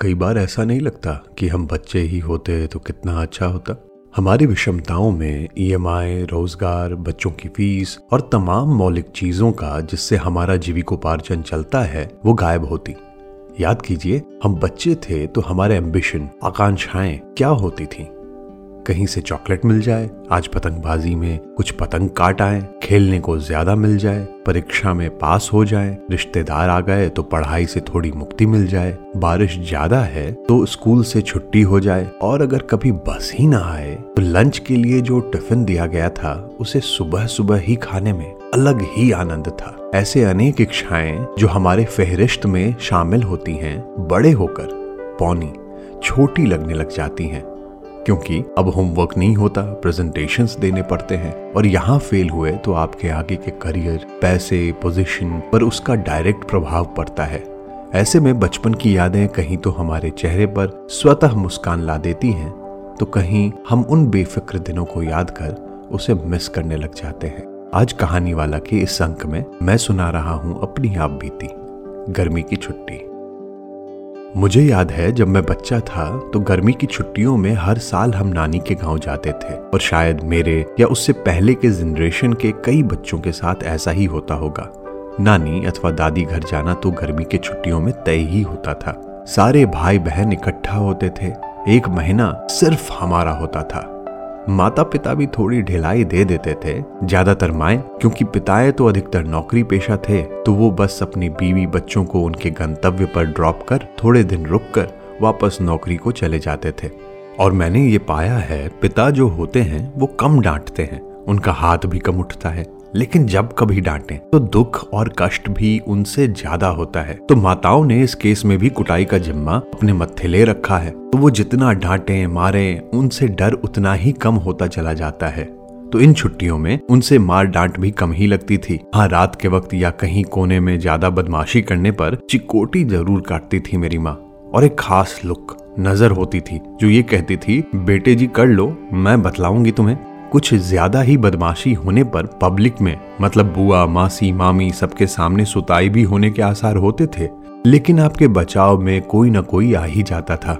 कई बार ऐसा नहीं लगता कि हम बच्चे ही होते तो कितना अच्छा होता। हमारी विषमताओं में ईएमआई, रोज़गार बच्चों की फ़ीस और तमाम मौलिक चीज़ों का जिससे हमारा जीविकोपार्जन चलता है वो गायब होती। याद कीजिए हम बच्चे थे तो हमारे एम्बिशन आकांक्षाएँ क्या होती थी? कहीं से चॉकलेट मिल जाए, आज पतंगबाजी में कुछ पतंग काट आए, खेलने को ज़्यादा मिल जाए, परीक्षा में पास हो जाए, रिश्तेदार आ गए तो पढ़ाई से थोड़ी मुक्ति मिल जाए, बारिश ज़्यादा है तो स्कूल से छुट्टी हो जाए, और अगर कभी बस ही ना आए तो लंच के लिए जो टिफ़िन दिया गया था, उसे सुबह सुबह ही खाने में अलग ही आनंद था। ऐसे अनेक इच्छाएँ जो हमारे फहरिस्त में शामिल होती हैं, बड़े होकर, पौनी, छोटी लगने लग जाती हैं। क्योंकि अब होमवर्क नहीं होता प्रेजेंटेशन देने पड़ते हैं। और यहाँ फेल हुए तो आपके आगे के करियर पैसे पोजीशन पर उसका डायरेक्ट प्रभाव पड़ता है। ऐसे में बचपन की यादें कहीं तो हमारे चेहरे पर स्वतः मुस्कान ला देती हैं तो कहीं हम उन बेफिक्र दिनों को याद कर उसे मिस करने लग जाते हैं। आज कहानी वाला के इस अंक में मैं सुना रहा हूँ अपनी आप बीती, गर्मी की छुट्टी। मुझे याद है जब मैं बच्चा था तो गर्मी की छुट्टियों में हर साल हम नानी के गाँव जाते थे और शायद मेरे या उससे पहले के जनरेशन के कई बच्चों के साथ ऐसा ही होता होगा। नानी अथवा दादी घर जाना तो गर्मी के छुट्टियों में तय ही होता था। सारे भाई बहन इकट्ठा होते थे। एक महीना सिर्फ़ हमारा होता था। माता पिता भी थोड़ी ढिलाई दे देते थे, ज़्यादातर माए, क्योंकि पिताए तो अधिकतर नौकरी पेशा थे तो वो बस अपनी बीवी बच्चों को उनके गंतव्य पर ड्रॉप कर, थोड़े दिन रुक कर, वापस नौकरी को चले जाते थे। और मैंने ये पाया है, पिता जो होते हैं, वो कम डांटते हैं, उनका हाथ भी कम उठता है। लेकिन जब कभी डांटे तो दुख और कष्ट भी उनसे ज़्यादा होता है। तो माताओं ने इस केस में भी कुटाई का जिम्मा अपने मत्थे ले रखा है। तो वो जितना डांटे, मारे, उनसे डर उतना ही कम होता चला जाता है। तो इन छुट्टियों में उनसे मार डांट भी कम ही लगती थी। हाँ रात के वक्त या कहीं कोने में ज़्यादा बदमाशी करने पर चिकोटी ज़रूर काटती थी मेरी माँ। और एक खास लुक नज़र होती थी, जो ये कहती थी, बेटे जी, कर लो, मैं बतलाऊँगी तुम्हें। कुछ ज़्यादा ही बदमाशी होने पर पब्लिक में मतलब बुआ, मासी, मामी सबके सामने सुताई भी होने के आसार होते थे, लेकिन आपके बचाव में कोई न कोई आ ही जाता था।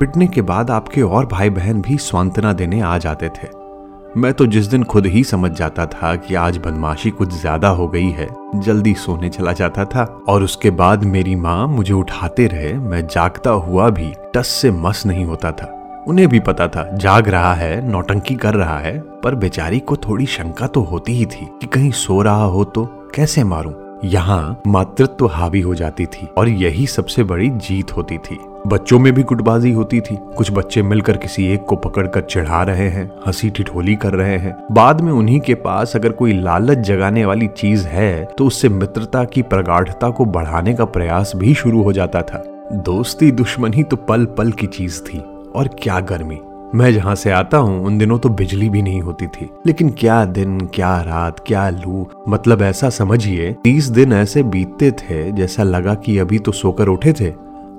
पिटने के बाद आपके और भाई बहन भी सांत्वना देने आ जाते थे। मैं तो जिस दिन खुद ही समझ जाता था कि आज बदमाशी कुछ ज़्यादा हो गई है, जल्दी सोने चला जाता था, और उसके बाद मेरी माँ मुझे उठाते रहे, मैं जागता हुआ भी टस से मस नहीं होता था। उन्हें भी पता था, जाग रहा है, नौटंकी कर रहा है, पर बेचारी को थोड़ी शंका तो होती ही थी कि कहीं सो रहा हो तो कैसे मारूं। यहाँ मातृत्व हावी हो जाती थी और यही सबसे बड़ी जीत होती थी। बच्चों में भी गुटबाजी होती थी। कुछ बच्चे मिलकर किसी एक को पकड़कर चढ़ा रहे हैं, हँसी ठिठोली कर रहे हैं। बाद में उन्हीं के पास अगर कोई लालच जगाने वाली चीज़ है तो उससे मित्रता की प्रगाढ़ता को बढ़ाने का प्रयास भी शुरू हो जाता था। दोस्ती दुश्मनी तो पल पल की चीज़ थी। और क्या गर्मी। मैं जहाँ से आता हूँ, उन दिनों तो बिजली भी नहीं होती थी। लेकिन क्या दिन, क्या रात, क्या लू मतलब ऐसा समझिए, तीस दिन ऐसे बीतते थे जैसा लगा कि अभी तो सोकर उठे थे।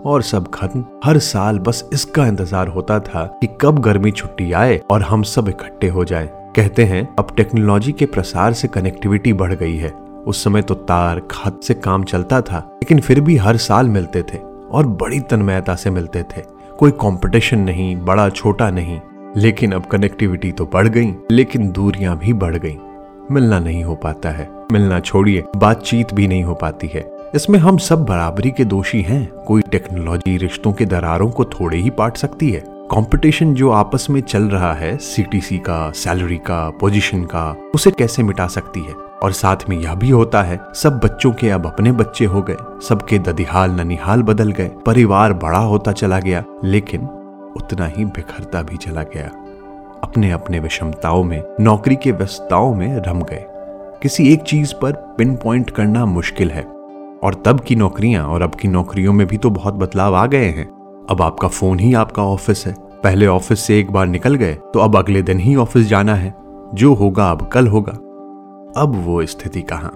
और सब खत्म। हर साल बस इसका इंतज़ार होता था कि कब गर्मी छुट्टी आए और हम सब इकट्ठे हो जाएँ। कहते हैं, अब टेक्नोलॉजी के प्रसार से कनेक्टिविटी बढ़ गई है। उस समय तो तार, खत से काम चलता था, लेकिन फिर भी हर साल मिलते थे और बड़ी तन्मयता से मिलते थे। कोई कंपटीशन नहीं, बड़ा छोटा नहीं, लेकिन अब कनेक्टिविटी तो बढ़ गई, लेकिन दूरियाँ भी बढ़ गई। मिलना नहीं हो पाता है। मिलना छोड़िए, बातचीत भी नहीं हो पाती है। इसमें हम सब बराबरी के दोषी हैं। कोई टेक्नोलॉजी रिश्तों के दरारों को थोड़े ही पाट सकती है। कंपटीशन जो आपस में चल रहा है सीटीसी का सैलरी का पोजीशन का, उसे कैसे मिटा सकती है? और साथ में यह भी होता है, सब बच्चों के अब अपने बच्चे हो गए, सबके ददिहाल ननिहाल बदल गए, परिवार बड़ा होता चला गया, लेकिन उतना ही बिखरता भी चला गया। अपने अपने विषमताओं में, नौकरी के व्यस्तताओं में रम गए। किसी एक चीज़ पर पिन पॉइंट करना मुश्किल है। और तब की नौकरियाँ और अब की नौकरियों में भी तो बहुत बदलाव आ गए हैं। अब आपका फ़ोन ही आपका ऑफ़िस है। पहले ऑफ़िस से एक बार निकल गए तो अब अगले दिन ही ऑफ़िस जाना है। जो होगा अब कल होगा। अब वो स्थिति कहाँ?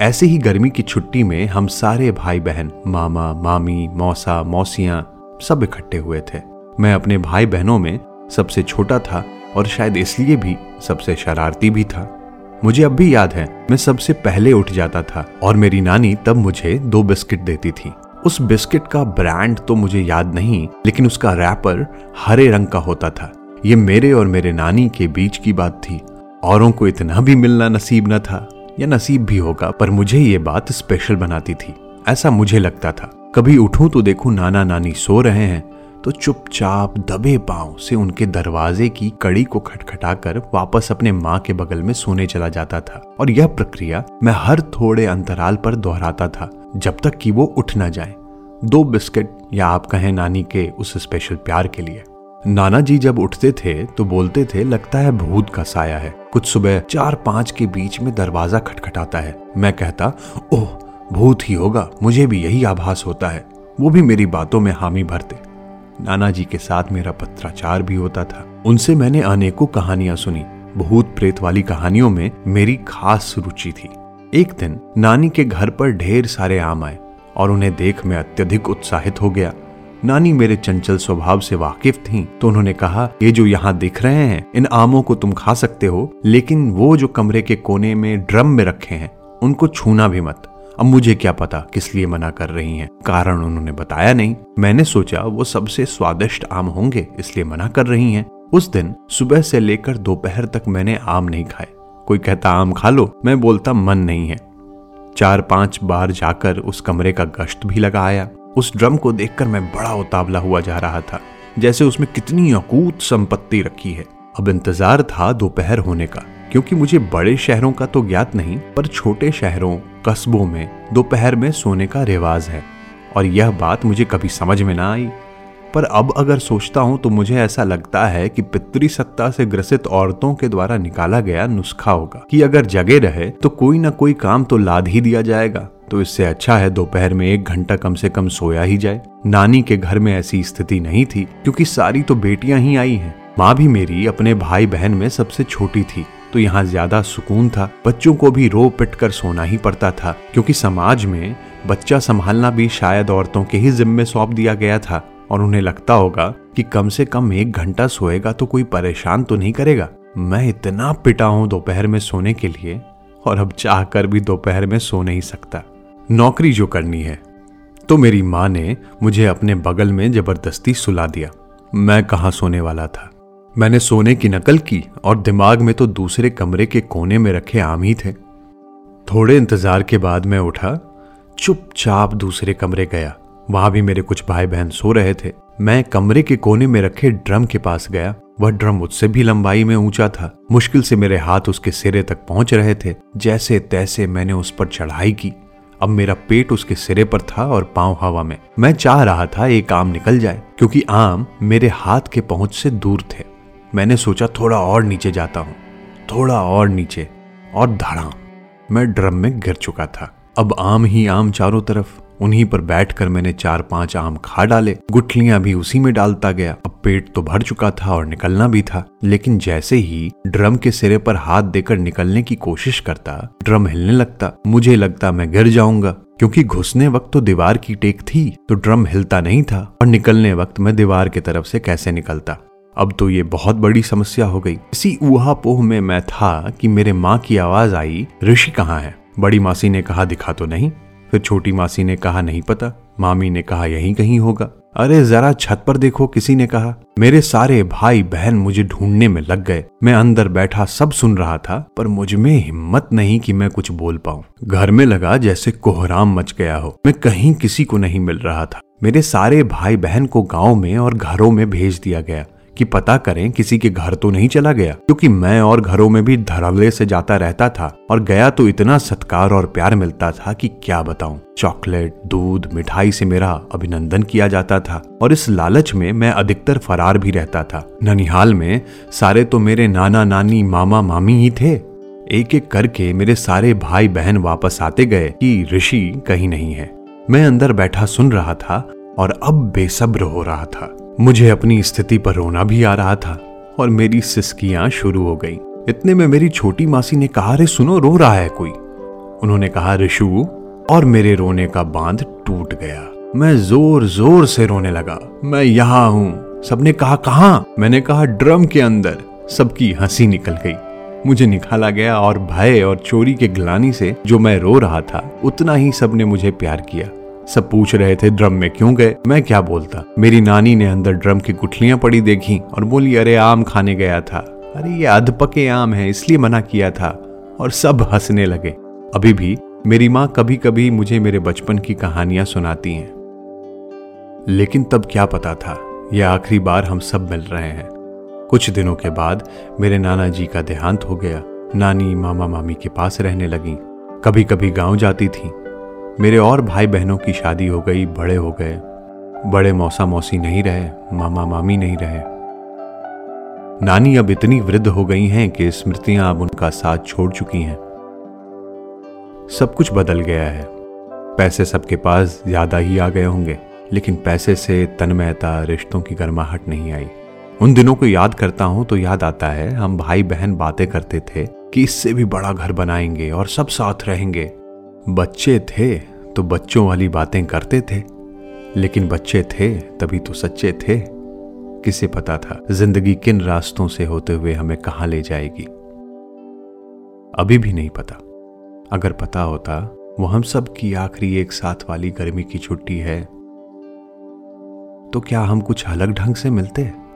ऐसे ही गर्मी की छुट्टी में हम सारे भाई बहन मामा, मामी, मौसा, मौसियाँ सब इकट्ठे हुए थे। मैं अपने भाई बहनों में सबसे छोटा था और शायद इसलिए भी सबसे शरारती भी था। मुझे अब भी याद है, मैं सबसे पहले उठ जाता था और मेरी नानी तब मुझे दो बिस्किट देती थी। उस बिस्किट का ब्रांड तो मुझे याद नहीं, लेकिन उसका रैपर हरे रंग का होता था। ये मेरे और मेरे नानी के बीच की बात थी। औरों को इतना भी मिलना नसीब न था, या नसीब भी होगा, पर मुझे ये बात स्पेशल बनाती थी। ऐसा मुझे लगता था। कभी उठूं तो देखूँ नाना नानी सो रहे हैं तो चुपचाप दबे पाँव से उनके दरवाजे की कड़ी को खटखटाकर वापस अपने माँ के बगल में सोने चला जाता था। और यह प्रक्रिया मैं हर थोड़े अंतराल पर दोहराता था, जब तक कि वो उठ ना जाए। दो बिस्किट या आप कहें नानी के उस स्पेशल प्यार के लिए। नाना जी जब उठते थे तो बोलते थे, लगता है भूत का साया है। कुछ सुबह चार पाँच के बीच में दरवाज़ा खटखटाता है। मैं कहता, ओह, भूत ही होगा, मुझे भी यही आभास होता है। वो भी मेरी बातों में हामी भरते। नाना जी के साथ मेरा पत्राचार भी होता था। उनसे मैंने अनेकों कहानियाँ सुनी। भूत प्रेत वाली कहानियों में मेरी खास रुचि थी। एक दिन नानी के घर पर ढेर सारे आम आए और उन्हें देख मैं अत्यधिक उत्साहित हो गया। नानी मेरे चंचल स्वभाव से वाकिफ थीं, तो उन्होंने कहा ये जो यहाँ दिख रहे हैं इन आमों को तुम खा सकते हो लेकिन वो जो कमरे के कोने में ड्रम में रखे हैं उनको छूना भी मत। अब मुझे क्या पता किस लिए मना कर रही हैं। कारण उन्होंने बताया नहीं। मैंने सोचा वो सबसे स्वादिष्ट आम होंगे इसलिए मना कर रही हैं। उस दिन सुबह से लेकर दोपहर तक मैंने आम नहीं खाए। कोई कहता आम खा लो। मैं बोलता मन नहीं है। चार पाँच बार जाकर उस कमरे का गश्त भी लगा आया। उस ड्रम को देखकर मैं बड़ा उतावला हुआ जा रहा था, जैसे उसमें कितनी अकूत संपत्ति रखी है। अब इंतज़ार था दोपहर होने का, क्योंकि मुझे बड़े शहरों का तो ज्ञात नहीं, पर छोटे शहरों, कस्बों में दोपहर में सोने का रिवाज है। और यह बात मुझे कभी समझ में ना आई। पर अब अगर सोचता हूँ तो मुझे ऐसा लगता है कि पितृ सत्ता से ग्रसित औरतों के द्वारा निकाला गया नुस्खा होगा। कि अगर जगे रहे तो कोई ना कोई काम तो लाद ही दिया जाएगा। तो इससे अच्छा है दोपहर में एक घंटा कम से कम सोया ही जाए। नानी के घर में ऐसी स्थिति नहीं थी, क्योंकि सारी तो बेटियाँ ही आई हैं। माँ भी मेरी अपने भाई बहन में सबसे छोटी थी तो यहाँ ज़्यादा सुकून था। बच्चों को भी रो पिट कर सोना ही पड़ता था, क्योंकि समाज में बच्चा संभालना भी शायद औरतों के ही जिम्मे सौंप दिया गया था। और उन्हें लगता होगा कि कम से कम एक घंटा सोएगा तो कोई परेशान तो नहीं करेगा। मैं इतना पिटा हूँ दोपहर में सोने के लिए और अब चाह कर भी दोपहर में सो नहीं सकता। नौकरी जो करनी है। तो मेरी माँ ने मुझे अपने बगल में ज़बरदस्ती सुला दिया। मैं कहा सोने वाला था? मैंने सोने की नकल की और दिमाग में तो दूसरे कमरे के कोने में रखे आम ही थे। थोड़े इंतज़ार के बाद मैं उठा, चुपचाप दूसरे कमरे गया। वहाँ भी मेरे कुछ भाई बहन सो रहे थे। मैं कमरे के कोने में रखे ड्रम के पास गया। वह ड्रम मुझसे भी लंबाई में ऊँचा था। मुश्किल से मेरे हाथ उसके सिरे तक पहुँच रहे थे। जैसे तैसे मैंने उस पर चढ़ाई की। अब मेरा पेट उसके सिरे पर था और पाँव हवा में। मैं चाह रहा था एक आम निकल जाए, क्योंकि आम मेरे हाथ के पहुँच से दूर थे। मैंने सोचा थोड़ा और नीचे जाता हूँ। थोड़ा और नीचे और धड़ा मैं ड्रम में गिर चुका था। अब आम ही आम चारों तरफ़। उन्हीं पर बैठकर मैंने चार पाँच आम खा डाले। गुठलियाँ भी उसी में डालता गया। अब पेट तो भर चुका था और निकलना भी था। लेकिन जैसे ही ड्रम के सिरे पर हाथ देकर निकलने की कोशिश करता, ड्रम हिलने लगता। मुझे लगता मैं गिर जाऊँगा। क्योंकि घुसने वक्त तो दीवार की टेक थी तो ड्रम हिलता नहीं था और निकलने वक्त मैं दीवार की तरफ़ से कैसे निकलता? अब तो ये बहुत बड़ी समस्या हो गई। इसी ऊहा पोह में मैं था कि मेरे माँ की आवाज़ आई, ऋषि कहाँ है? बड़ी मासी ने कहा, दिखा तो नहीं। फिर छोटी मासी ने कहा, नहीं पता, मामी ने कहा, यहीं कहीं होगा। अरे, जरा छत पर देखो, किसी ने कहा। मेरे सारे भाई बहन मुझे ढूँढने में लग गए। मैं अंदर बैठा सब सुन रहा था, पर मुझमें हिम्मत नहीं कि मैं कुछ बोल पाऊँ। घर में लगा जैसे कोहराम मच गया हो। मैं कहीं किसी को नहीं मिल रहा था। मेरे सारे भाई बहन को गाँव में और घरों में भेज दिया गया। कि पता करें किसी के घर तो नहीं चला गया, क्योंकि मैं और घरों में भी धड़ल्ले से जाता रहता था और गया तो इतना सत्कार और प्यार मिलता था कि क्या बताऊँ। चॉकलेट, दूध, मिठाई से मेरा अभिनंदन किया जाता था और इस लालच में मैं अधिकतर फरार भी रहता था। ननिहाल में सारे तो मेरे नाना, नानी, मामा, मामी ही थे। एक एक करके मेरे सारे भाई बहन वापस आते गए कि ऋषि कहीं नहीं है। मैं अंदर बैठा सुन रहा था और अब बेसब्र हो रहा था। मुझे अपनी स्थिति पर रोना भी आ रहा था और मेरी सिस्कियाँ शुरू हो गई। इतने में मेरी छोटी मासी ने कहा रे सुनो, रो रहा है कोई? उन्होंने कहा, ऋषु, और मेरे रोने का बाँध टूट गया। मैं ज़ोर ज़ोर से रोने लगा। मैं यहाँ हूँ। सबने कहा कहा? मैंने कहा, ड्रम के अंदर। सबकी हँसी निकल गई। मुझे निकाला गया और भय और चोरी के गिलानी से जो मैं रो रहा था, उतना ही सबने मुझे प्यार किया। सब पूछ रहे थे, ड्रम में क्यों गए? मैं क्या बोलता? मेरी नानी ने अंदर ड्रम की गुठलियाँ पड़ी देखी और बोली, अरे, आम खाने गया था। अरे, ये अध पके आम है, इसलिए मना किया था। और सब हंसने लगे। अभी भी मेरी माँ कभी कभी मुझे मेरे बचपन की कहानियाँ सुनाती हैं। लेकिन तब क्या पता था यह आखिरी बार हम सब मिल रहे हैं। कुछ दिनों के बाद मेरे नाना जी का देहांत हो गया। नानी मामा मामी के पास रहने लगी। कभी कभी गाँव जाती थी। मेरे और भाई बहनों की शादी हो गई, बड़े हो गए। बड़े मौसा मौसी नहीं रहे मामा मामी नहीं रहे। नानी अब इतनी वृद्ध हो गई हैं कि स्मृतियाँ अब उनका साथ छोड़ चुकी हैं। सब कुछ बदल गया है। पैसे सबके पास ज़्यादा ही आ गए होंगे, लेकिन पैसे से तन्मयता, रिश्तों की गर्माहट नहीं आई। उन दिनों को याद करता हूँ तो याद आता है, हम भाई बहन बातें करते थे कि इससे भी बड़ा घर बनाएँगे और सब साथ रहेंगे। बच्चे थे तो बच्चों वाली बातें करते थे, लेकिन बच्चे थे तभी तो सच्चे थे। किसे पता था ज़िंदगी किन रास्तों से होते हुए हमें कहाँ ले जाएगी? अभी भी नहीं पता। अगर पता होता, वो हम सब की आखिरी एक साथ वाली गर्मी की छुट्टी है तो क्या हम कुछ अलग ढंग से मिलते? हैं